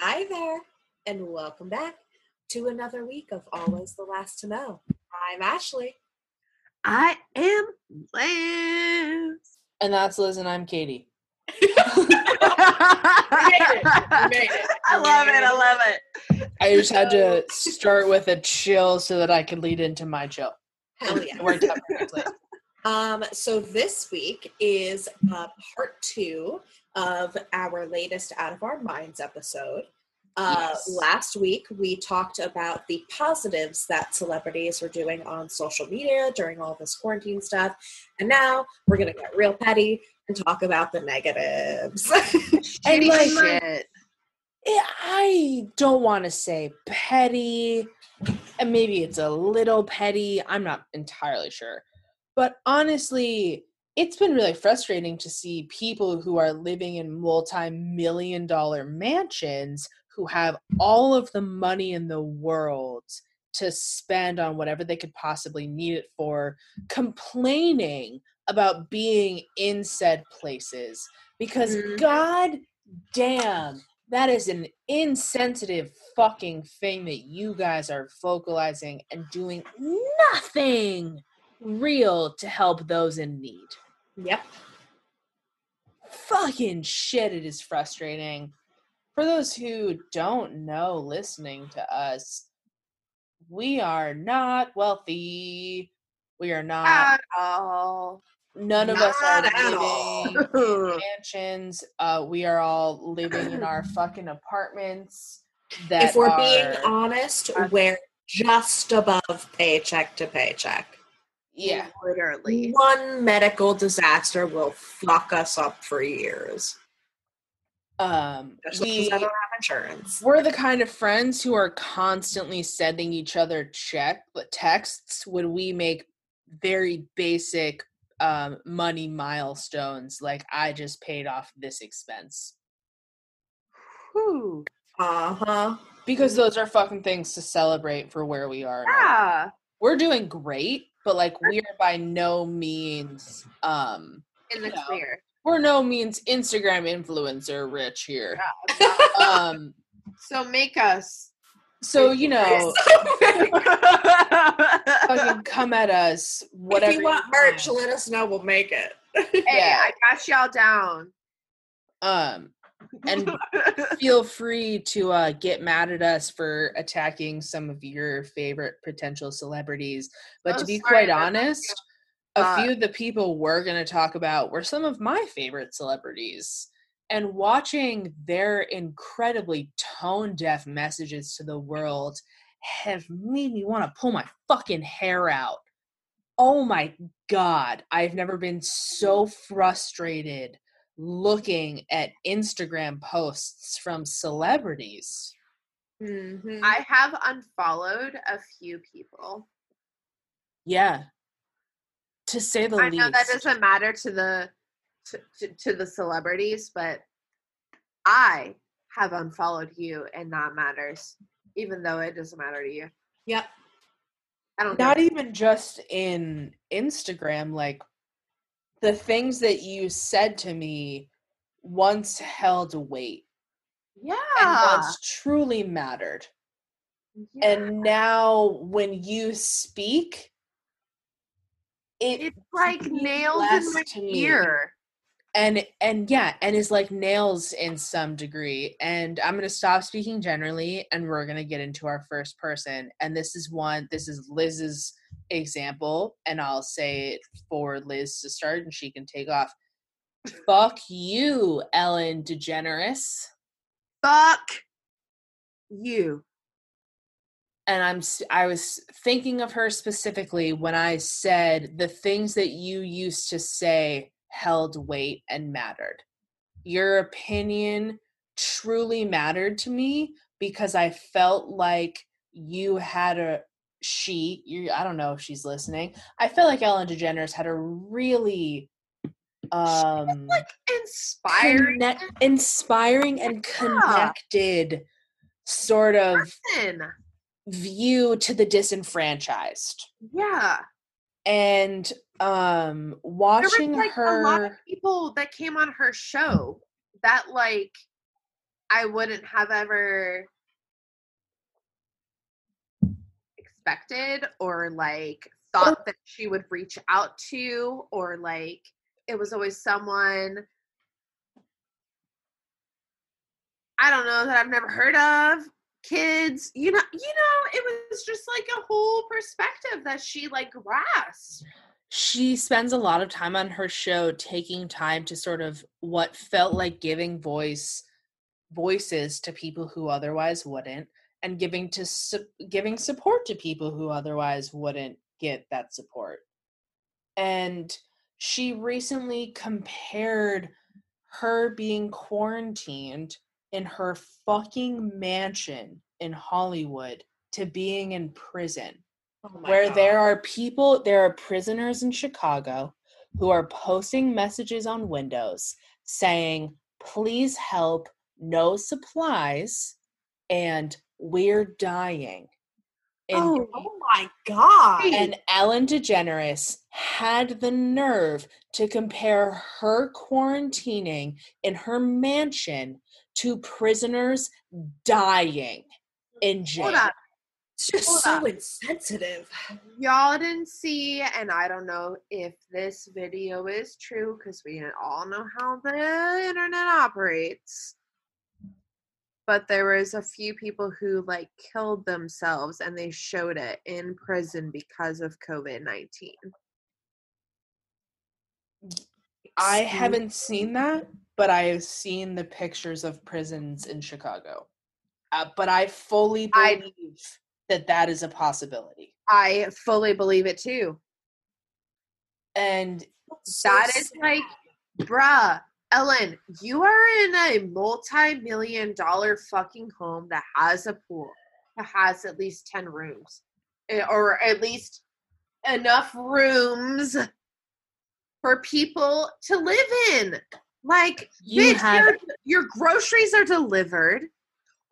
Hi there, and welcome back to another week of Always the Last to Know. I'm Ashley. I am Lance. And that's Liz, and I'm Katy. I made it. love it. I love it. I just had to start with a chill so that I could lead into my chill. Hell yeah. It worked out perfectly. Um, so this week is uh, part two of our latest Out of Our Minds episode. Uh, Yes. Last week, we talked about the positives that celebrities were doing on social media during all this quarantine stuff. And now we're going to get real petty and talk about the negatives. And like- shit. I don't want to say petty, and maybe it's a little petty. I'm not entirely sure. But honestly, it's been really frustrating to see people who are living in multi million dollar mansions who have all of the money in the world to spend on whatever they could possibly need it for, complaining about being in said places. Because Mhm. god damn, that is an insensitive fucking thing that you guys are vocalizing and doing nothing real to help those in need. Yep. Fucking shit, it is frustrating. For those who don't know listening to us, we are not wealthy. We are not, At all. none of us are living in mansions. Uh, we are all living in our fucking apartments. That if we're being honest, we're just above paycheck to paycheck. Yeah, Literally. One medical disaster will fuck us up for years. um, Especially we, I don't have insurance. We're the kind of friends who are constantly sending each other check texts when we make very basic um, money milestones, like I just paid off this expense. Whew. Uh huh. Because those are fucking things to celebrate for where we are. now. We're doing great, but like we are by no means um In the You know. clear. we're no means Instagram influencer rich here. Yeah. Um so make us. so you know fucking come at us whatever if you want merch, let us know. We'll make it. hey, Yeah. I got y'all down. um and feel free to uh get mad at us for attacking some of your favorite potential celebrities. But Oh, to be sorry, quite honest a Uh, few of the people we're going to talk about were some of my favorite celebrities. And watching their incredibly tone deaf messages to the world have made me want to pull my fucking hair out. Oh my god i've never been so frustrated looking at instagram posts from celebrities Mhm. I have unfollowed a few people. yeah to say the I least I know that doesn't matter to the to, to, to the celebrities, but I have unfollowed you, and that matters, even though it doesn't matter to you. Yep. I don't. not care. even just in Instagram, like the things that you said to me once held weight Yeah. and once truly mattered. yeah. And now when you speak, it it's like nails in my ear. and and yeah and is like nails in some degree and i'm to stop speaking generally and we're to get into our first person and this is one this is liz's example and i'll say it for liz to start and she can take off. Fuck you ellen degeneres. Fuck you. and i'm i was thinking of her specifically when i said the things that you used to say held weight and mattered. Your opinion truly mattered to me because i felt like you had a she you i don't know if she's listening i feel like ellen degeneres had a really um like Inspiring connect- inspiring and connected sort of person. view to the disenfranchised Yeah. and um There watching was like a lot of people that came on her show that like I wouldn't have ever expected or like thought that she would reach out to or like it was always someone I don't know that I've never heard of kids you know you know it was just like a whole perspective that she like grasped. She spends a lot of time on her show taking time to sort of what felt like giving voice voices to people who otherwise wouldn't and giving to su- giving support to people who otherwise wouldn't get that support and she recently compared her being quarantined in her fucking mansion in Hollywood to being in prison Oh where God. there are people, there are prisoners in Chicago who are posting messages on windows saying, please help, no supplies, and we're dying. And, Oh. Oh my god. and Ellen DeGeneres had the nerve to compare her quarantining in her mansion to prisoners dying in jail. hold on It's just Hold so insensitive. y'all didn't see and i don't know if this video is true because we all know how the internet operates but there was a few people who like killed themselves and they showed it in prison because of covid-19 I haven't seen that, but I have seen the pictures of prisons in Chicago. Uh, but I fully I- believe that that is a possibility. i fully believe it too And so that is sad. like bruh ellen you are in a multi-million dollar fucking home that has a pool that has at least 10 rooms eh, or at least enough rooms for people to live in. Like you bitch, have your, your groceries are delivered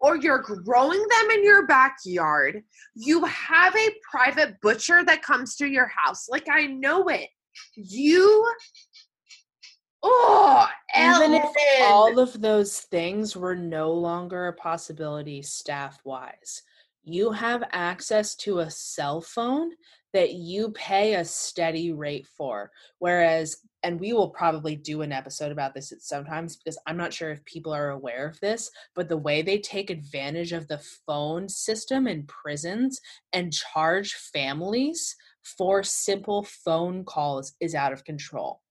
or you're growing them in your backyard. You have a private butcher that comes to your house. Like i know it. You oh even if all of those things were no longer a possibility staff wise you have access to a cell phone that you pay a steady rate for whereas and we will probably do an episode about this at sometimes because i'm not sure if people are aware of this but the way they take advantage of the phone system in prisons and charge families for simple phone calls is out of control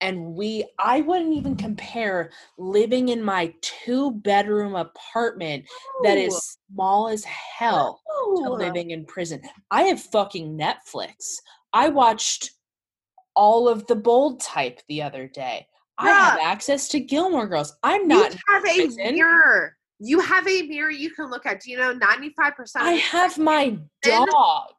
and we i wouldn't even compare living in my two bedroom apartment that Ooh. is small as hell to living in prison. I have fucking netflix. I watched all of the bold type the other day. I have access to gilmore girls. I'm not you have a prison. mirror. You have a mirror you can look at. Do you know 95% of i have my dog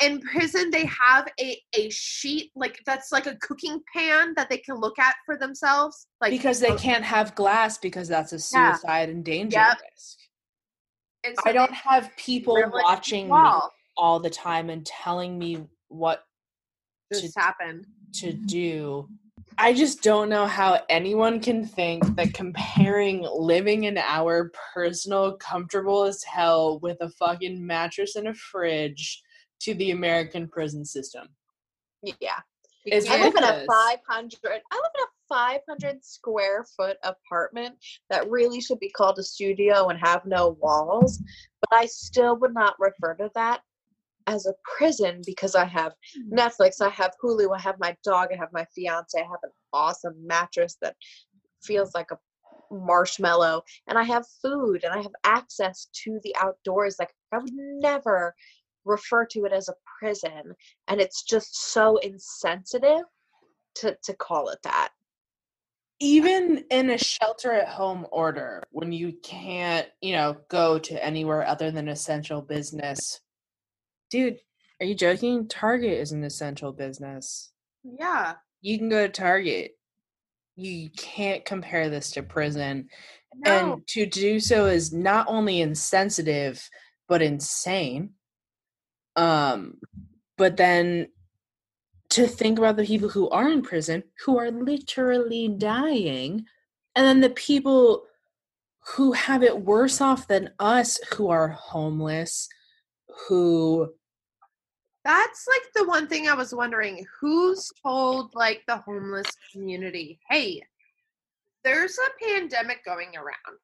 in prison they have a a sheet like that's like a cooking pan that they can look at for themselves like because they can't have glass because that's a Yeah. suicide and danger Yep. risk and so i don't have people drill it in the watching me all the time and telling me what just to- happened to do. I just don't know how anyone can think that comparing living in our personal, comfortable as hell with a fucking mattress and a fridge to the American prison system. Yeah. It's I live in a 500 I live in a 500 square foot apartment that really should be called a studio and have no walls, but I still would not refer to that as a prison because I have hmm. Netflix, I have Hulu, I have my dog, I have my fiance, I have an awesome mattress that feels like a marshmallow, and I have food and I have access to the outdoors. Like I would never refer to it as a prison and it's just so insensitive to to call it that Even in a shelter at home order, when you can't, you know, go to anywhere other than essential business. Dude, are you joking? Target is an essential business. yeah you can go to Target. You can't compare this to prison. no And to do so is not only insensitive, but insane. Um, but then to think about the people who are in prison who are literally dying, and then the people who have it worse off than us who are homeless, who That's like the one thing I was wondering. Who's told like the homeless community, hey, there's a pandemic going around.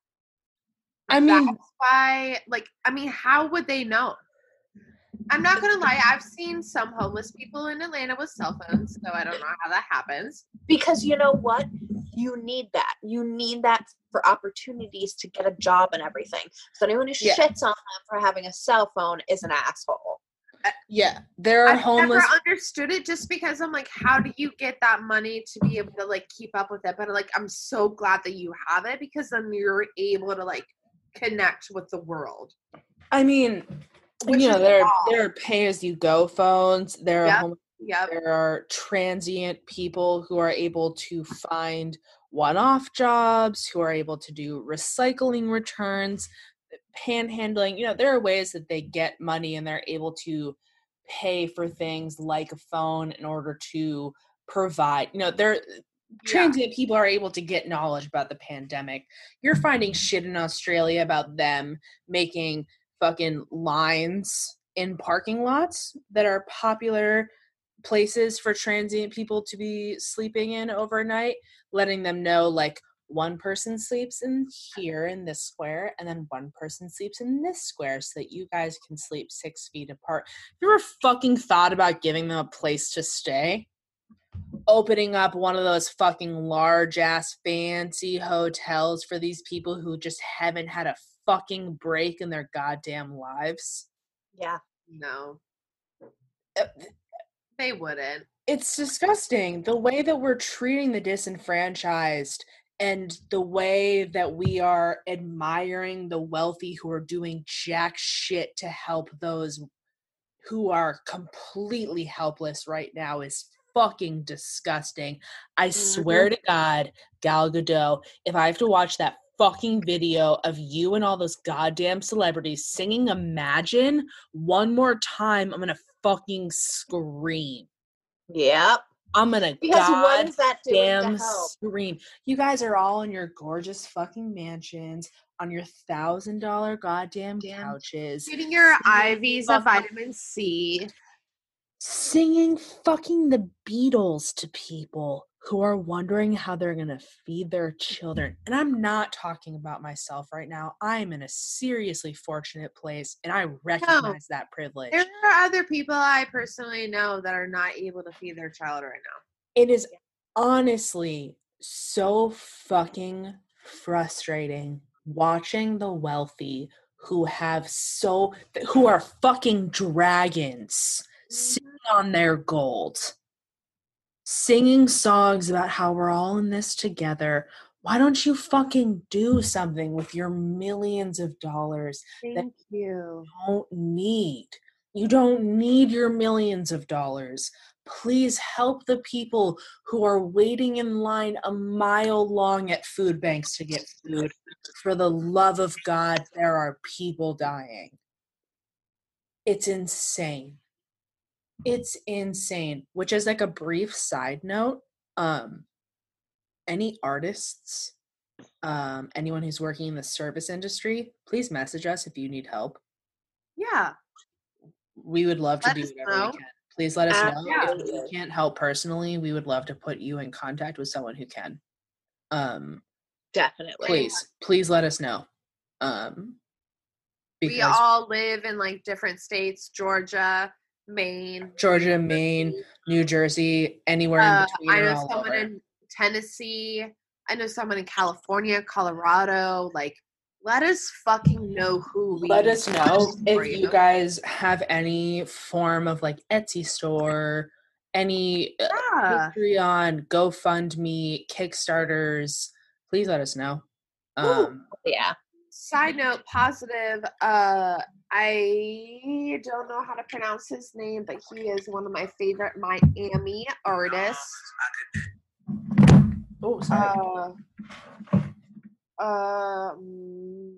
I mean That's why, like, I mean, how would they know? I'm not gonna lie, I've seen some homeless people in Atlanta with cell phones, so I don't know how that happens. because you know what you need that you need that for opportunities to get a job and everything so anyone who Yeah. shits on them for having a cell phone is an asshole uh, yeah, there are homeless. I've homeless never understood it just because I'm like, how do you get that money to be able to like keep up with it? But like, I'm so glad that you have it because then you're able to like connect with the world. I mean, Which you know, there odd. there are pay as you go phones. There are Yep. home- Yep. there are transient people who are able to find one-off jobs, who are able to do recycling returns, uh, panhandling. You know, there are ways that they get money and they're able to pay for things like a phone in order to provide. You know, they're uh, transient people are able to get knowledge about the pandemic. You're finding shit in Australia about them making fucking lines in parking lots that are popular places for transient people to be sleeping in overnight, letting them know like one person sleeps in here in this square and then one person sleeps in this square so that you guys can sleep six feet apart. Have you ever fucking thought about giving them a place to stay? opening up one of those fucking large ass fancy hotels for these people who just haven't had a fucking break in their goddamn lives. yeah No, they wouldn't. It's disgusting the way that we're treating the disenfranchised and the way that we are admiring the wealthy who are doing jack shit to help those who are completely helpless right now is fucking disgusting. I swear mm-hmm. to God, Gal Gadot, if I have to watch that fucking video of you and all those goddamn celebrities singing Imagine one more time, I'm gonna fucking scream. yep I'm gonna because god damn scream. You guys are all in your gorgeous fucking mansions on your thousand dollar goddamn Damn. couches Getting your IVs of vitamin C. singing fucking the Beatles to people who are wondering how they're going to feed their children. And I'm not talking about myself right now. I am in a seriously fortunate place and I recognize that privilege. There are other people I personally know that are not able to feed their child right now. It is honestly so fucking frustrating watching the wealthy who have so who are fucking dragons sitting mm-hmm. on their gold singing songs about how we're all in this together why don't you fucking do something with your millions of dollars Thank you. don't need. You don't need your millions of dollars. Please help the people who are waiting in line a mile long at food banks to get food. For the love of God, there are people dying. It's insane. It's insane. Which is like a brief side note. Um, any artists, um, anyone who's working in the service industry, please message us if you need help Yeah. we would love to Let do whatever know. we can. Please let us know. If Absolutely. we can't help personally, we would love to put you in contact with someone who can. Um, definitely please, please let us know. Um, we all live in like different states Georgia, Maine. Georgia, Maine, New Jersey, anywhere in Uh, between, I know someone over. in Tennessee. I know someone in California, Colorado. Like, let us fucking know who we let us know if you guys have any form of like Etsy store, any uh, Yeah. Patreon, GoFundMe, Kickstarters. Please let us know. Ooh. Um, yeah Side note, positive. Uh, I don't know how to pronounce his name, but he is one of my favorite Miami artists. oh, sorry. Uh, um,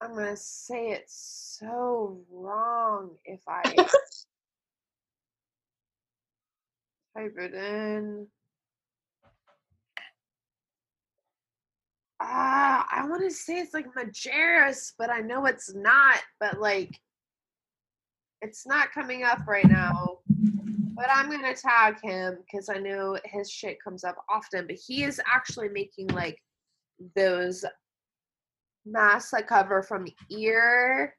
I'm gonna say it so wrong if I type it in. I want to say it's like Majerus, but I know it's not. But like, it's not coming up right now. But I'm gonna tag him because I know his shit comes up often. But he is actually making like those masks that cover from ear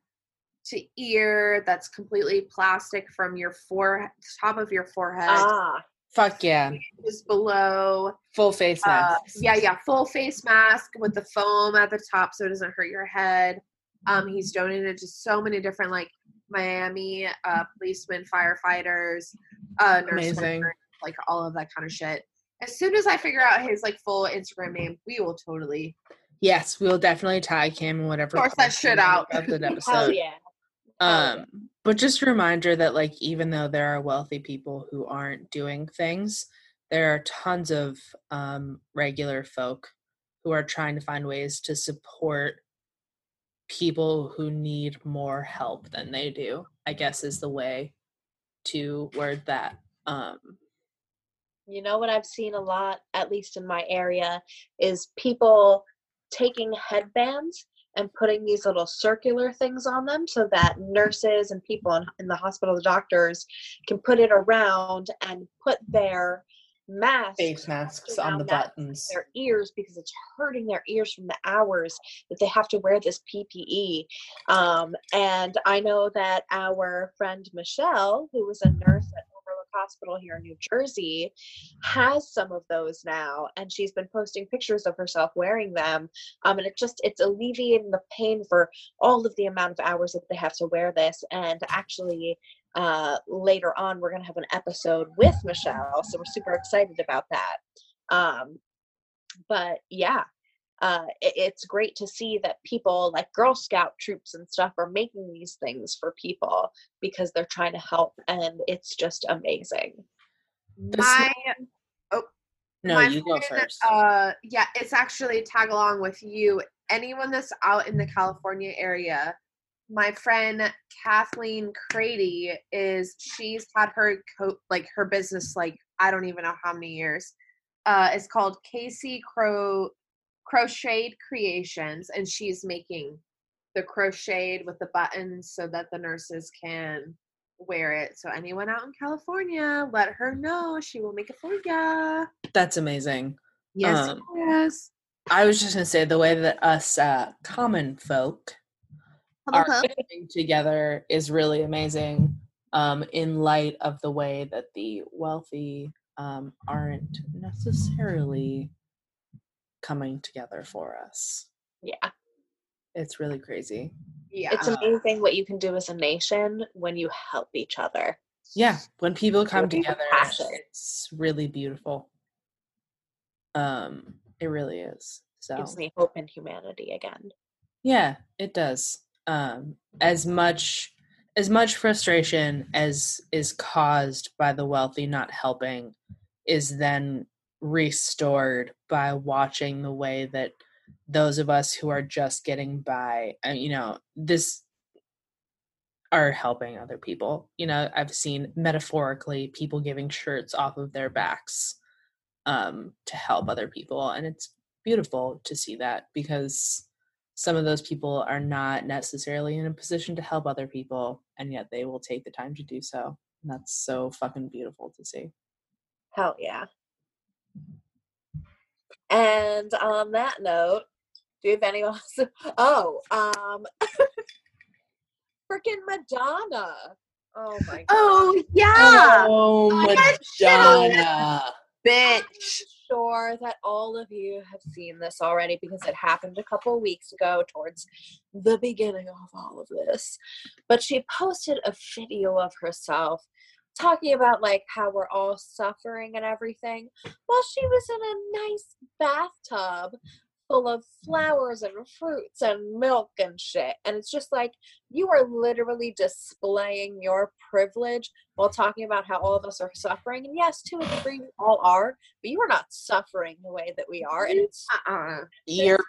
to ear. That's completely plastic from your forehead, top of your forehead, Ah, Fuck yeah. just below. Full face Uh, mask. yeah, yeah, full face mask with the foam at the top so it doesn't hurt your head. Um, he's donated to so many different like Miami uh, policemen, firefighters, uh, nurse Amazing. workers, like all of that kind of shit. As soon as I figure out his like full Instagram name, we will totally. Yes, we'll definitely tag him and whatever. Source that shit out. Of the hell episode. yeah. Hell Um, but just a reminder that like even though there are wealthy people who aren't doing things, there are tons of um, regular folk who are trying to find ways to support people who need more help than they do. I guess is the way to word that. Um, You know what I've seen a lot, at least in my area, is people taking headbands and putting these little circular things on them so that nurses and people in, in the hospital, the doctors, can put it around and put their masks face masks on the buttons. their ears because it's hurting their ears from the hours that they have to wear this PPE. Um, and I know that our friend Michelle, who was a nurse at Hospital here in New Jersey, has some of those now, and she's been posting pictures of herself wearing them. Um, and it just it's alleviating the pain for all of the amount of hours that they have to wear this. And actually, uh, later on, we're going to have an episode with Michelle. So we're super excited about that. Um, but yeah, uh, it, it's great to see that people like Girl Scout troops and stuff are making these things for people because they're trying to help. And it's just amazing. This- My No, my you go first. Uh, yeah, it's actually tag along with you. Anyone that's out in the California area, my friend Kathleen Crady is she's had her co- like her business like I don't even know how many years. Uh, it's called Casey Crow Crocheted Creations, and she's making the crocheted with the buttons so that the nurses can wear it. So anyone out in California, let her know. She will make it for ya. That's amazing. Yes, Um, yes. I was just gonna say the way that us uh, common folk are coming together is really amazing. Um, in light of the way that the wealthy um, aren't necessarily coming together for us. Yeah. It's really crazy. Yeah. It's amazing what you can do as a nation when you help each other. Yeah, when people come together, it's really beautiful. Um, it really is. So Gives me hope in humanity again. Yeah, it does. Um, as much as much frustration as is caused by the wealthy not helping is then restored by watching the way that those of us who are just getting by, uh, you know, this are helping other people. You know, I've seen metaphorically people giving shirts off of their backs um, to help other people, and it's beautiful to see that because some of those people are not necessarily in a position to help other people and yet they will take the time to do so and that's so fucking beautiful to see Hell yeah. And on that note, do you have anyone else? Oh, um, freaking Madonna. Oh my god. Oh yeah, oh I had shit on madonna bitch. sure that all of you have seen this already because it happened a couple weeks ago towards the beginning of all of this. But she posted a video of herself talking about like how we're all suffering and everything while she was in a nice bathtub full of flowers and fruits and milk and shit. And it's just like you are literally displaying your privilege while talking about how all of us are suffering. And yes, to a degree, we all are, but you are not suffering the way that we are. And uh-uh. it's Uh-uh. you're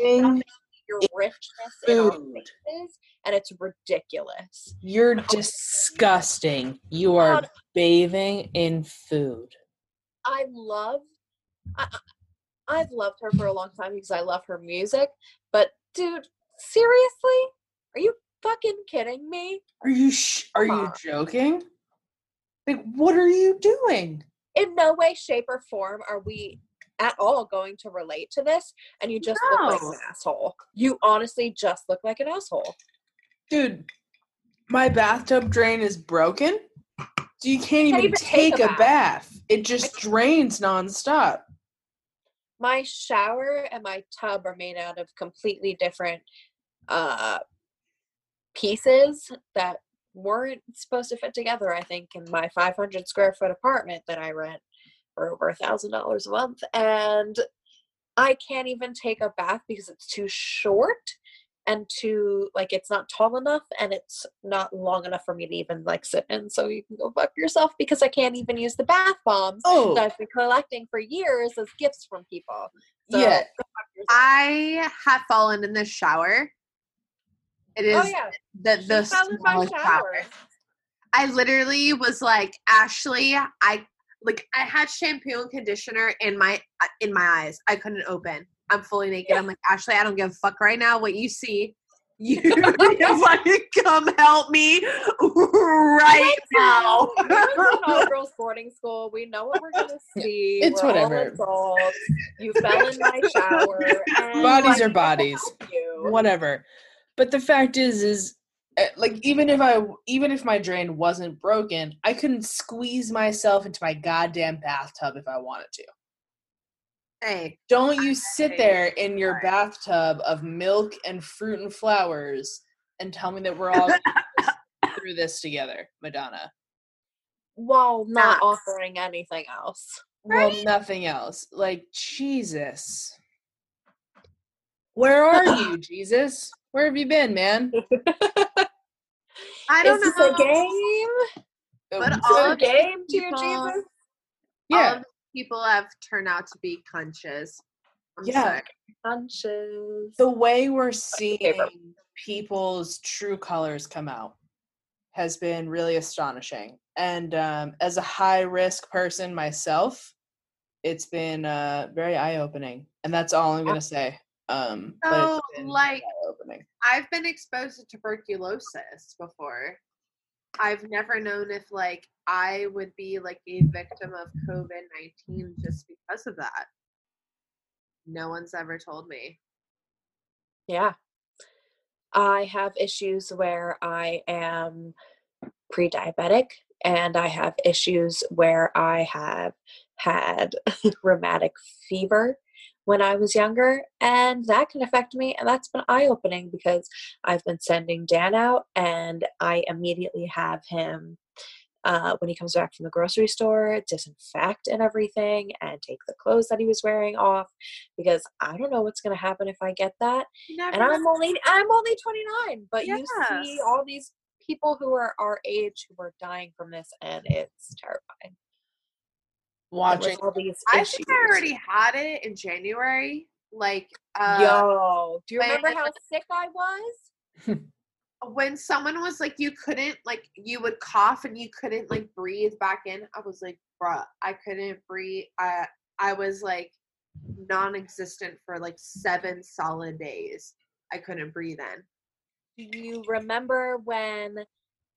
and you're just bathing your richness in our food. faces, and it's ridiculous. you're disgusting you are God. bathing in food I love. I, I- I've loved her for a long time because I love her music. But dude, seriously? Are you fucking kidding me? Are you sh- are Come you on. joking? Like what are you doing? In no way, shape, or form are we at all going to relate to this. And you just look like an asshole. You honestly just look like an asshole. Dude, my bathtub drain is broken. So you can't even, even take, take a a bath. It just drains nonstop. my shower and my tub are made out of completely different uh pieces that weren't supposed to fit together i think in my 500 square foot apartment that i rent for over a thousand dollars a month and i can't even take a bath because it's too short and too like it's not tall enough and it's not long enough for me to even like sit in so you can go fuck yourself because i can't even use the bath bombs Oh, that I've been collecting for years as gifts from people. So, Yeah. go fuck yourself. I have fallen in the shower. It oh, is oh yeah, the the she fell in my smallest shower. shower. I literally was like, Ashley, I like I had shampoo and conditioner in my uh, in my eyes. I couldn't open. I'm fully naked. I'm like, Ashley, I don't give a fuck right now what you see. You fucking come help me right now. We went to all girls boarding school. We know what we're gonna see. It's we're whatever. You fell in my shower. Bodies are bodies. whatever. But the fact is, is Eh, like even if I even if my drain wasn't broken, I couldn't squeeze myself into my goddamn bathtub if I wanted to. Hey, Don't you sit there in your alright. bathtub of milk and fruit and flowers and tell me that we're all through this together, Madonna. While not Nuts. offering anything else. Well, nothing else. Like Jesus. Where are you, Jesus? Where have you been, man? I don't Is this know. a game? But Um, all Is of this a game to you, people- Jesus? Yeah, of people have turned out to be conscious. I'm Yeah. sorry. Punches. the way we're seeing people's true colors come out has been really astonishing. And um, as a high risk person myself, it's been uh, very eye opening. And that's all I'm going to say. Um, but So, it's been like, eye opening. I've been exposed to tuberculosis before. I've never known if like I would be like a victim of COVID nineteen just because of that. No one's ever told me. Yeah. I have issues where I am pre diabetic, and I have issues where I have had rheumatic fever when I was younger, and that can affect me. And that's been eye opening because I've been sending Dan out, and I immediately have him. Uh, when he comes back from the grocery store, disinfect and everything, and take the clothes that he was wearing off, because I don't know what's going to happen if I get that never and I'm only I'm only 29, but you see all these people who are our age who are dying from this, and it's terrifying. Watching. all these I think I already had it in January. Like uh Yo, do you when- remember how sick I was? when someone was like you couldn't like you would cough and you couldn't like breathe back in i was like bruh i couldn't breathe i i was like non-existent for like seven solid days i couldn't breathe in Do you remember when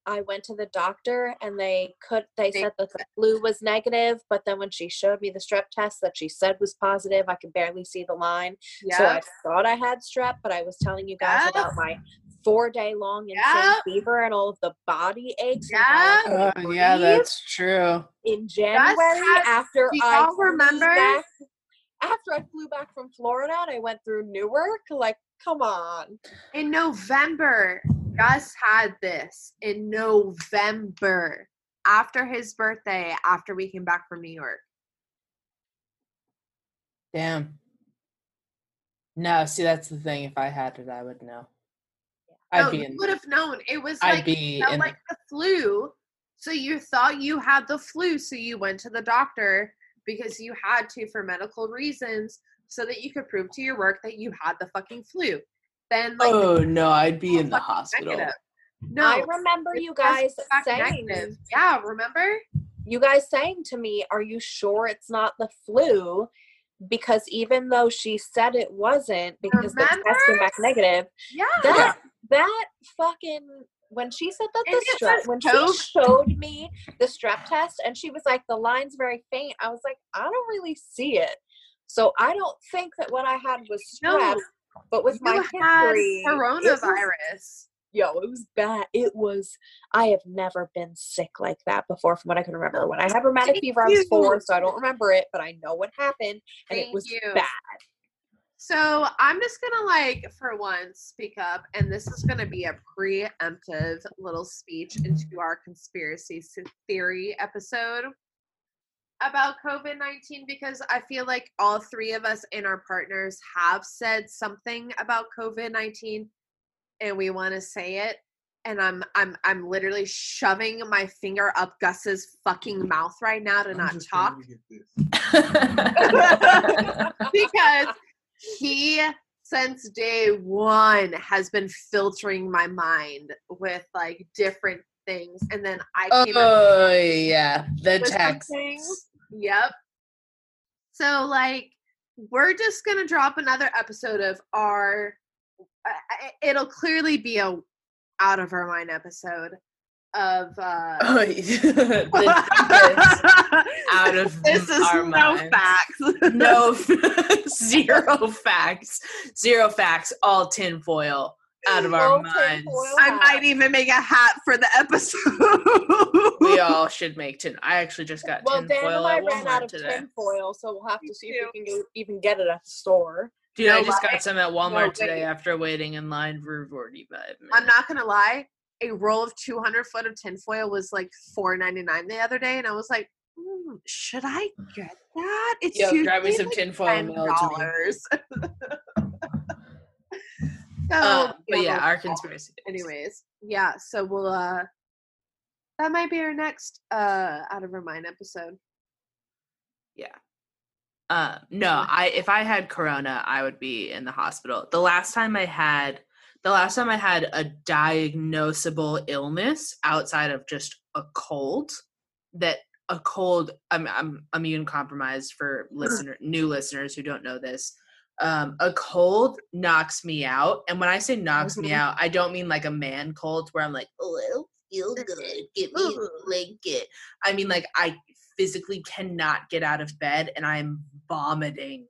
I went to the doctor and they could they They- said that the flu was negative, but then when she showed me the strep test that she said was positive, I could barely see the line. yeah So I thought I had strep, but I was telling you guys Yep. about my four day long insane Yep. fever and all of the body aches. and how I Yep. Uh, yeah, that's true. in January has- after I flew remember? back, after I flew back from Florida and I went through Newark. Like, come on. in november gus had this in november after his birthday after we came back from new york Damn. No, see, that's the thing. If I had it, I would know. I'd no, be you in. would have known it was I'd like be in. like the flu. So you thought you had the flu, so you went to the doctor because you had to for medical reasons, so that you could prove to your work that you had the fucking flu. Then like oh no, I'd be oh, in the hospital. negative. No, I remember you guys saying, negative. Yeah, remember? you guys saying to me, "Are you sure it's not the flu?" because even though she said it wasn't because the test came back negative, Yeah. that that fucking when she said that And the it strep when Coke. she showed me the strep test and she was like the line's very faint i was like i don't really see it so i don't think that what i had was No, strep but with my you had history coronavirus. yo it was bad it was i have never been sick like that before from what i can remember when i had rheumatic Thank fever i was four so i don't remember it but i know what happened and it was you. bad So I'm just gonna like for once speak up, and this is gonna be a preemptive little speech into our conspiracy theory episode about COVID nineteen because I feel like all three of us and our partners have said something about COVID nineteen, and we want to say it. And I'm I'm I'm literally shoving my finger up Gus's fucking mouth right now to I'm not talk trying to get this. because he since day one has been filtering my mind with like different things and then i oh yeah, the text. yep so like we're just gonna drop another episode of our it'll clearly be a out of our mind episode of uh Oh, out of this is our no minds. facts no zero facts zero facts all tinfoil out of our minds. I might even make a hat for the episode. we all should make tin i actually just got well, Dan tinfoil and I ran out of today tinfoil, so we'll have to see if we can go, even get it at the store. dude No i just lie. got some at walmart No today after waiting in line for 45 minutes I'm not gonna lie, a roll of 200 foot of tinfoil was like 4.99 the other day, and I was like, "Hmm, should I get that? It's Yo, grab me usually some like tinfoil ten mail to me. so, Uh, but yeah, our conspiracy. theories. Anyways, yeah. So we'll uh, that might be our next uh out of our mind episode. Yeah. Uh, no, I if I had corona, I would be in the hospital. The last time I had the last time I had a diagnosable illness outside of just a cold that a cold I'm I'm immune compromised for listener new listeners who don't know this. Um, a cold knocks me out, and when I say knocks me Mhm. out, I don't mean like a man cold where I'm like, oh, I don't feel good, get me a blanket. I mean like I physically cannot get out of bed and I'm vomiting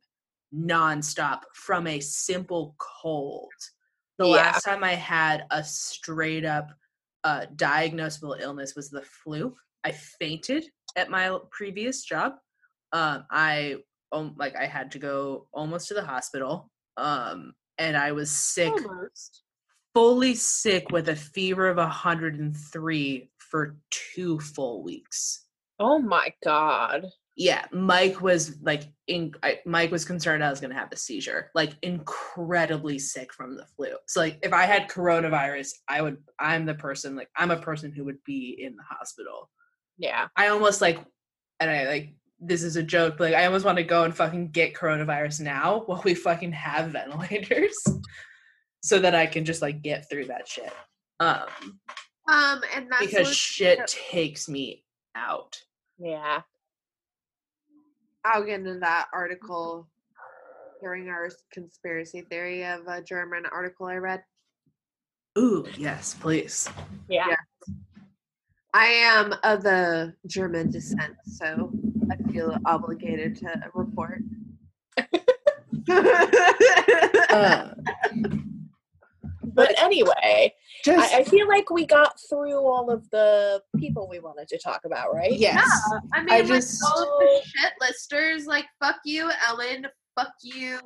nonstop from a simple cold. The Yeah. last time I had a straight up uh, diagnosable illness was the flu. I fainted at my previous job. Um, I um, like I had to go almost to the hospital. Um, and I was sick Almost. fully sick with a fever of 103 for two full weeks. Oh my god. Yeah, Mike was like, in, I, Mike was concerned I was going to have a seizure, like incredibly sick from the flu. So, like, if I had coronavirus, I would, I'm the person, like, I'm a person who would be in the hospital. Yeah. I almost like, and I like, this is a joke, but like, I almost want to go and fucking get coronavirus now while we fucking have ventilators so that I can just like get through that shit. Um, Um, and that's because what- shit takes me out. Yeah. I'll get into that article during our conspiracy theory of a German article I read. Ooh, yes, please. Yeah. Yeah. I am of the German descent, so I feel obligated to report. Uh, But anyway, just I, I feel like we got through all of the people we wanted to talk about, right? yes. I mean, I like just- all of the shit listers, like fuck you, Ellen, fuck you.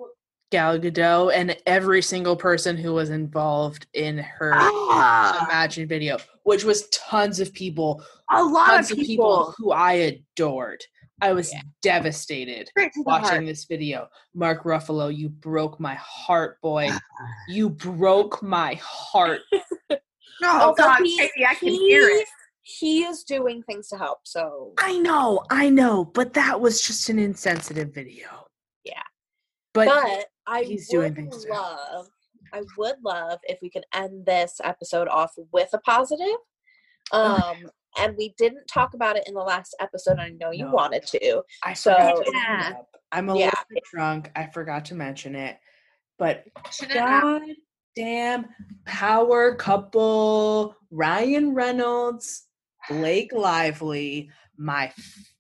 Gal Gadot and every single person who was involved in her Ah, Imagine video, which was tons of people, a lot tons of of people. people who I adored. I was Yeah. devastated Straight to the watching heart. this video. Mark Ruffalo, you broke my heart, boy. You broke my heart. Oh god, he- Katy, I can hear it. He is doing things to help, so I know, I know, but that was just an insensitive video. Yeah. But, but I he's would doing things love I would love if we could end this episode off with a positive. Um and we didn't talk about it in the last episode. I know you No. wanted to. I So- forgot to bring it Yeah. up. I'm a Yeah. little bit drunk. I forgot to mention it. But Shouldn't God damn power couple Ryan Reynolds, Blake Lively, my f-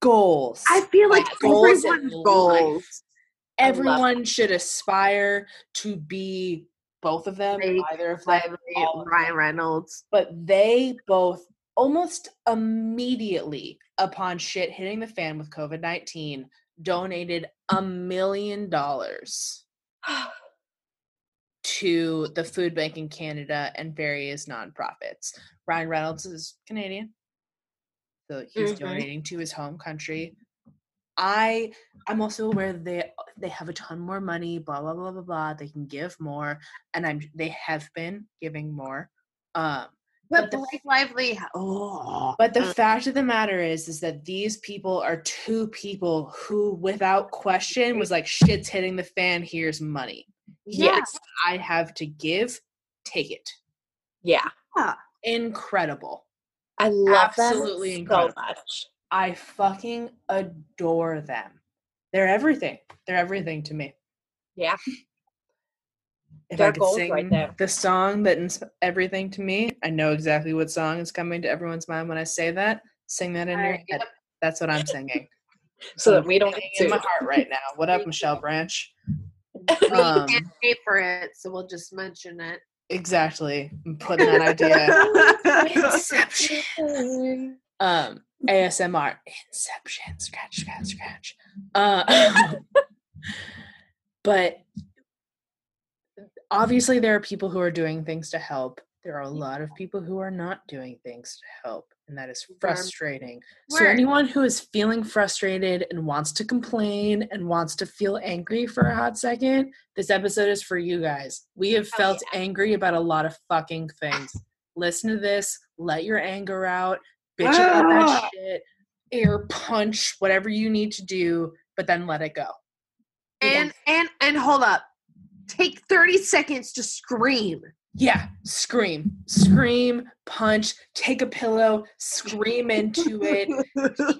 goals. I feel like Goals everyone's goals. I Everyone should aspire to be both of them, Blake either of them, Lively, all of Ryan. Reynolds. But they both almost immediately upon shit hitting the fan with COVID 19 donated a million dollars to the food bank in Canada and various nonprofits. Ryan Reynolds is Canadian. So he's Mhm. donating to his home country. I I'm also aware they they have a ton more money, blah blah blah blah blah. They can give more, and I'm they have been giving more. Um, But But the- Blake Lively, oh, but the uh, fact of the matter is, is that these people are two people who, without question, was like, "Shit's hitting the fan. Here's money. Yes. I have to give. Take it." Yeah. Incredible. I love Absolutely them incredible. so much. I fucking adore them. They're everything. They're everything to me. Yeah. If They're I could sing right the song that is everything to me, I know exactly what song is coming to everyone's mind when I say that. Sing that in your head. That's what I'm singing. So that we don't get in my heart right now. What up, Michelle Branch? we Um, can't pay for it, so we'll just mention it. exactly. I'm putting that idea. Inception. Um, ASMR. Inception. Scratch, scratch, scratch. Uh, but obviously, there are people who are doing things to help. There are a lot of people who are not doing things to help, and that is frustrating. So, anyone who is feeling frustrated and wants to complain and wants to feel angry for a hot second, this episode is for you guys. We have Oh, felt angry about a lot of fucking things. Listen to this, let your anger out, bitch about Ah. that shit, air punch, whatever you need to do, but then let it go. And and and hold up. Take 30 seconds to scream. Yeah, scream, scream, punch, take a pillow, scream into it,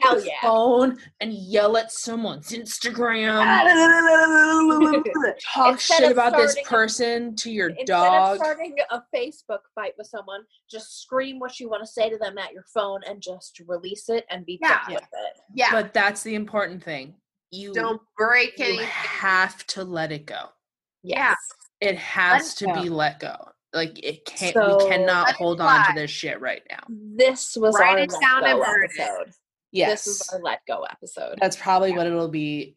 Hell yeah. phone, and yell at someone's Instagram. Talk Instead shit about this starting a- person to your Instead dog. of starting a Facebook fight with someone, just scream what you want to say to them at your phone and just release it and be Yeah. done with it. yeah. But that's the important thing. You don't break you anything. have to let it go. Yeah. It has it to go. be let go. Like it can't. So- we cannot hold on to this shit right now. This was Write our it let down and go burn it. episode. Yes, This is our let go episode. that's probably what it'll be.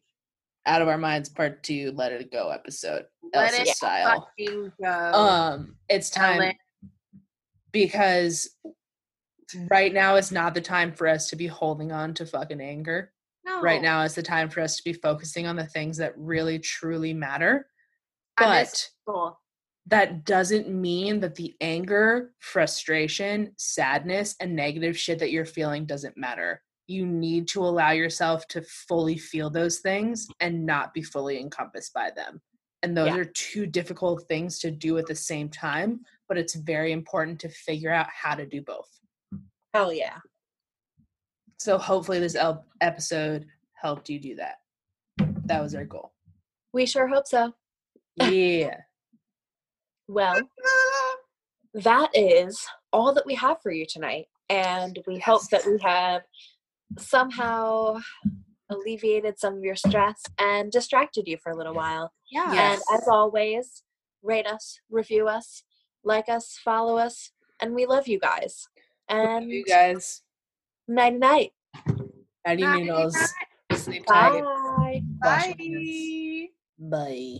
Out of our minds, part two. Let it go episode. Let Elsa it style. go. Um, it's time Ellen. because right now is not the time for us to be holding on to fucking anger. no. Right now is the time for us to be focusing on the things that really truly matter. I But miss school. That doesn't mean that the anger, frustration, sadness, and negative shit that you're feeling doesn't matter. You need to allow yourself to fully feel those things and not be fully encompassed by them. And those Yeah. are two difficult things to do at the same time, but it's very important to figure out how to do both. Hell yeah. So hopefully this episode helped you do that. That was our goal. We sure hope so. Yeah. Well, that is all that we have for you tonight. And we hope that we have somehow alleviated some of your stress and distracted you for a little while. Yeah. Yes. And as always, rate us, review us, like us, follow us, and we love you guys. And you guys. night night. Nighty Nighty noodles. Sleep tight. Bye. Bye. Bye.